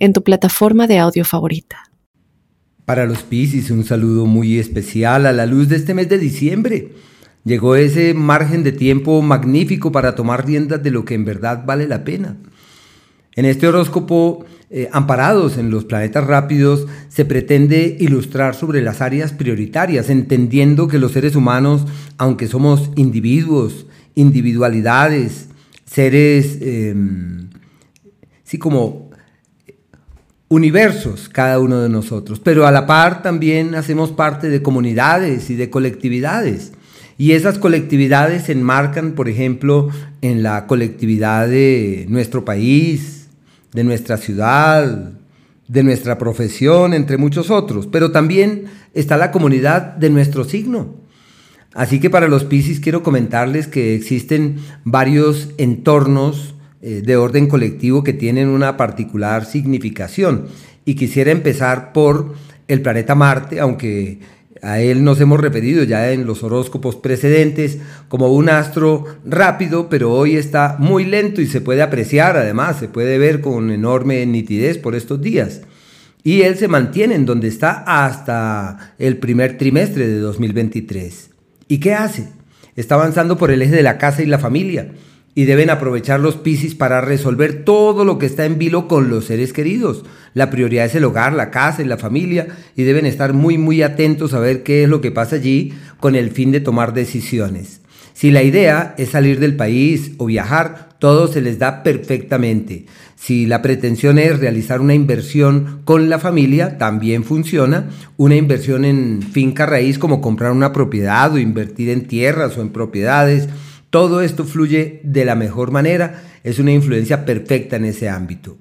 en tu plataforma de audio favorita. Para los Piscis, un saludo muy especial a la luz de este mes de diciembre. Llegó ese margen de tiempo magnífico para tomar riendas de lo que en verdad vale la pena. En este horóscopo, eh, amparados en los planetas rápidos, se pretende ilustrar sobre las áreas prioritarias, entendiendo que los seres humanos, aunque somos individuos, individualidades, seres, eh, sí, como universos cada uno de nosotros, pero a la par también hacemos parte de comunidades y de colectividades. Y esas colectividades se enmarcan, por ejemplo, en la colectividad de nuestro país, de nuestra ciudad, de nuestra profesión, entre muchos otros. Pero también está la comunidad de nuestro signo. Así que para los Piscis quiero comentarles que existen varios entornos eh, de orden colectivo que tienen una particular significación. Y quisiera empezar por el planeta Marte, aunque a él nos hemos referido ya en los horóscopos precedentes como un astro rápido, pero hoy está muy lento y se puede apreciar, además, se puede ver con enorme nitidez por estos días. Y él se mantiene en donde está hasta el primer trimestre de 2023. ¿Y qué hace? Está avanzando por el eje de la casa y la familia y deben aprovechar los Piscis para resolver todo lo que está en vilo con los seres queridos. La prioridad es el hogar, la casa y la familia y deben estar muy muy atentos a ver qué es lo que pasa allí con el fin de tomar decisiones. Si la idea es salir del país o viajar, todo se les da perfectamente. Si la pretensión es realizar una inversión con la familia, también funciona. Una inversión en finca raíz como comprar una propiedad o invertir en tierras o en propiedades todo esto fluye de la mejor manera, es una influencia perfecta en ese ámbito.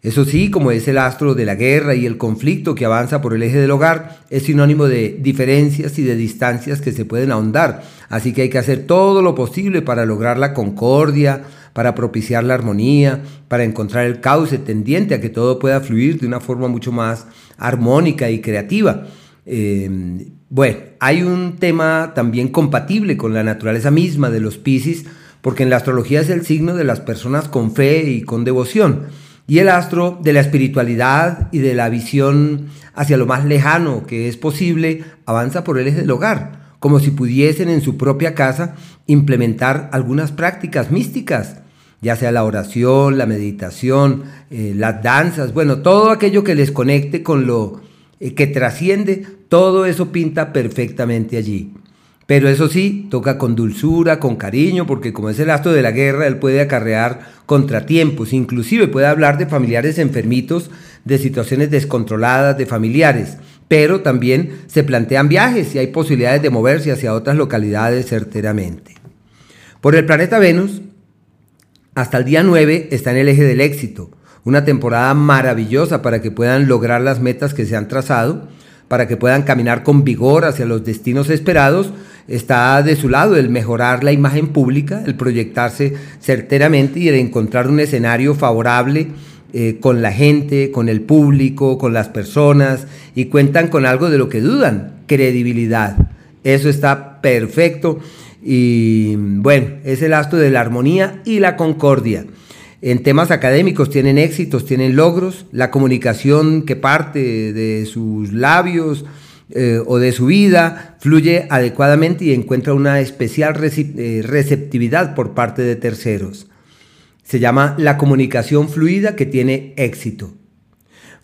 Eso sí, como es el astro de la guerra y el conflicto que avanza por el eje del hogar, es sinónimo de diferencias y de distancias que se pueden ahondar. Así que hay que hacer todo lo posible para lograr la concordia, para propiciar la armonía, para encontrar el cauce tendiente a que todo pueda fluir de una forma mucho más armónica y creativa. Eh, bueno, hay un tema también compatible con la naturaleza misma de los Piscis, porque en la astrología es el signo de las personas con fe y con devoción, y el astro de la espiritualidad y de la visión hacia lo más lejano que es posible avanza por el eje del hogar, como si pudiesen en su propia casa implementar algunas prácticas místicas, ya sea la oración, la meditación, eh, las danzas, bueno, todo aquello que les conecte con lo eh, que trasciende, todo eso pinta perfectamente allí. Pero eso sí, toca con dulzura, con cariño, porque como es el astro de la guerra, él puede acarrear contratiempos, inclusive puede hablar de familiares enfermitos, de situaciones descontroladas de familiares, pero también se plantean viajes y hay posibilidades de moverse hacia otras localidades certeramente. Por el planeta Venus, hasta el día 9 está en el eje del éxito, una temporada maravillosa para que puedan lograr las metas que se han trazado, para que puedan caminar con vigor hacia los destinos esperados. Está de su lado el mejorar la imagen pública, el proyectarse certeramente y el encontrar un escenario favorable eh, con la gente, con el público, con las personas y cuentan con algo de lo que dudan, credibilidad. Eso está perfecto y bueno, es el astro de la armonía y la concordia. En temas académicos tienen éxitos, tienen logros, la comunicación que parte de sus labios eh, o de su vida fluye adecuadamente y encuentra una especial eh, receptividad por parte de terceros. Se llama la comunicación fluida que tiene éxito.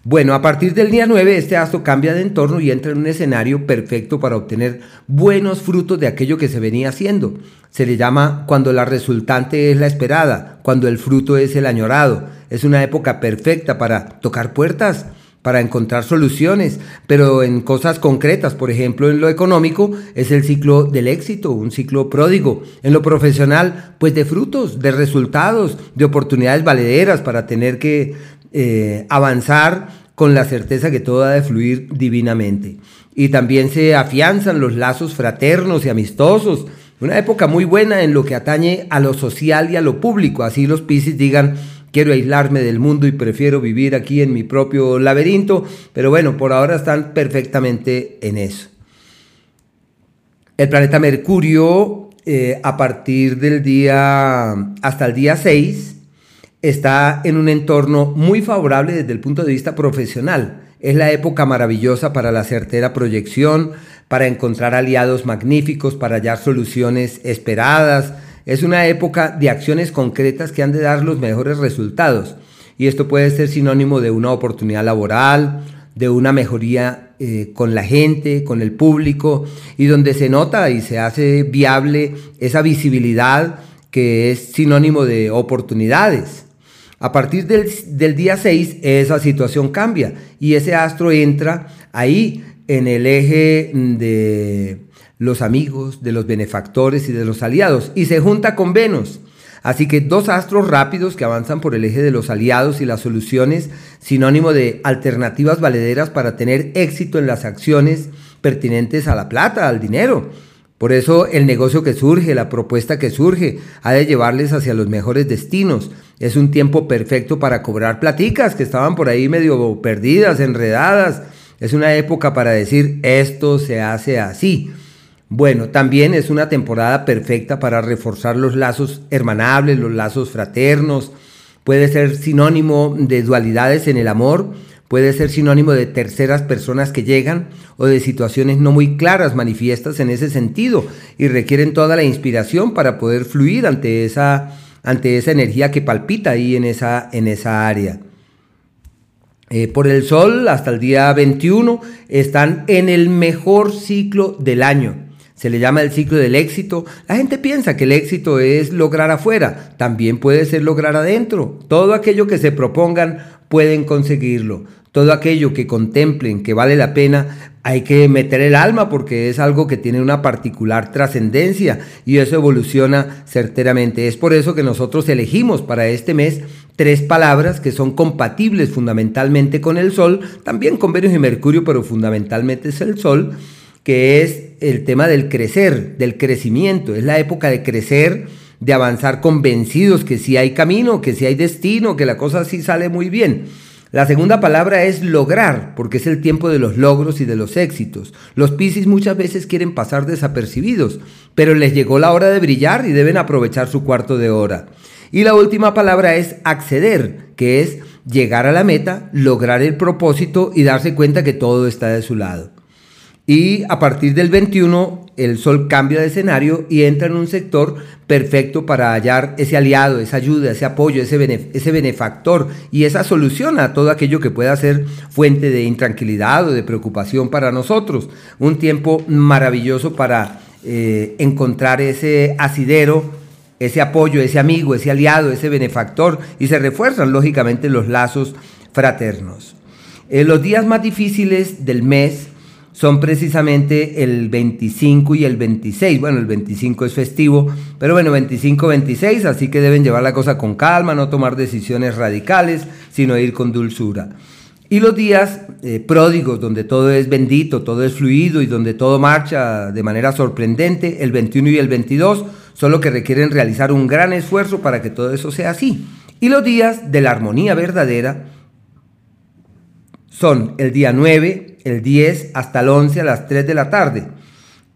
Bueno, a partir del día 9 este astro cambia de entorno y entra en un escenario perfecto para obtener buenos frutos de aquello que se venía haciendo. Se le llama cuando la resultante es la esperada, cuando el fruto es el añorado. Es una época perfecta para tocar puertas, para encontrar soluciones, pero en cosas concretas, por ejemplo, en lo económico es el ciclo del éxito, un ciclo pródigo. En lo profesional, pues de frutos, de resultados, de oportunidades valederas para tener que eh, avanzar con la certeza que todo ha de fluir divinamente. Y también se afianzan los lazos fraternos y amistosos. Una época muy buena en lo que atañe a lo social y a lo público. Así los Piscis digan, quiero aislarme del mundo y prefiero vivir aquí en mi propio laberinto. Pero bueno, por ahora están perfectamente en eso. El planeta Mercurio, eh, a partir del día hasta el día 6, está en un entorno muy favorable desde el punto de vista profesional. Es la época maravillosa para la certera proyección, para encontrar aliados magníficos, para hallar soluciones esperadas. Es una época de acciones concretas que han de dar los mejores resultados. Y esto puede ser sinónimo de una oportunidad laboral, de una mejoría eh, con la gente, con el público, y donde se nota y se hace viable esa visibilidad que es sinónimo de oportunidades. A partir del, día 6 esa situación cambia y ese astro entra ahí en el eje de los amigos, de los benefactores y de los aliados y se junta con Venus. Así que dos astros rápidos que avanzan por el eje de los aliados y las soluciones, sinónimo de alternativas valederas para tener éxito en las acciones pertinentes a la plata, al dinero. Por eso el negocio que surge, la propuesta que surge, ha de llevarles hacia los mejores destinos. Es un tiempo perfecto para cobrar platicas que estaban por ahí medio perdidas, enredadas. Es una época para decir esto se hace así. Bueno, también es una temporada perfecta para reforzar los lazos hermanables, los lazos fraternos. Puede ser sinónimo de dualidades en el amor puede ser sinónimo de terceras personas que llegan o de situaciones no muy claras manifiestas en ese sentido y requieren toda la inspiración para poder fluir ante esa, ante esa energía que palpita ahí en esa, en esa área. Eh, por el sol hasta el día 21 están en el mejor ciclo del año. Se le llama el ciclo del éxito. La gente piensa que el éxito es lograr afuera, también puede ser lograr adentro. Todo aquello que se propongan pueden conseguirlo. Todo aquello que contemplen que vale la pena, hay que meter el alma porque es algo que tiene una particular trascendencia y eso evoluciona certeramente. Es por eso que nosotros elegimos para este mes tres palabras que son compatibles fundamentalmente con el Sol, también con Venus y Mercurio, pero fundamentalmente es el Sol, que es el tema del crecer, del crecimiento. Es la época de crecer, de avanzar convencidos que si hay camino, que si hay destino, que la cosa sí sale muy bien. La segunda palabra es lograr, porque es el tiempo de los logros y de los éxitos. Los Piscis muchas veces quieren pasar desapercibidos, pero les llegó la hora de brillar y deben aprovechar su cuarto de hora. Y la última palabra es acceder, que es llegar a la meta, lograr el propósito y darse cuenta que todo está de su lado. Y a partir del 21 el Sol cambia de escenario y entra en un sector perfecto para hallar ese aliado, esa ayuda, ese apoyo, ese, benefactor y esa solución a todo aquello que pueda ser fuente de intranquilidad o de preocupación para nosotros. Un tiempo maravilloso para eh, encontrar ese asidero, ese apoyo, ese amigo, ese aliado, ese benefactor y se refuerzan lógicamente los lazos fraternos. En los días más difíciles del mes, son precisamente el 25 y el 26. Bueno, el 25 es festivo, pero bueno, 25-26, así que deben llevar la cosa con calma, no tomar decisiones radicales, sino ir con dulzura. Y los días eh, pródigos, donde todo es bendito, todo es fluido y donde todo marcha de manera sorprendente, el 21 y el 22, solo que requieren realizar un gran esfuerzo para que todo eso sea así. Y los días de la armonía verdadera son el día 9, el 10 hasta el 11 a las 3 de la tarde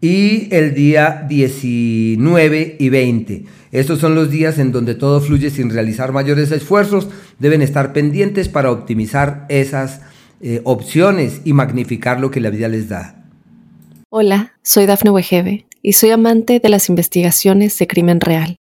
y el día 19 y 20. Estos son los días en donde todo fluye sin realizar mayores esfuerzos. Deben estar pendientes para optimizar esas eh, opciones y magnificar lo que la vida les da. Hola, soy Dafne Wegebe y soy amante de las investigaciones de crimen real.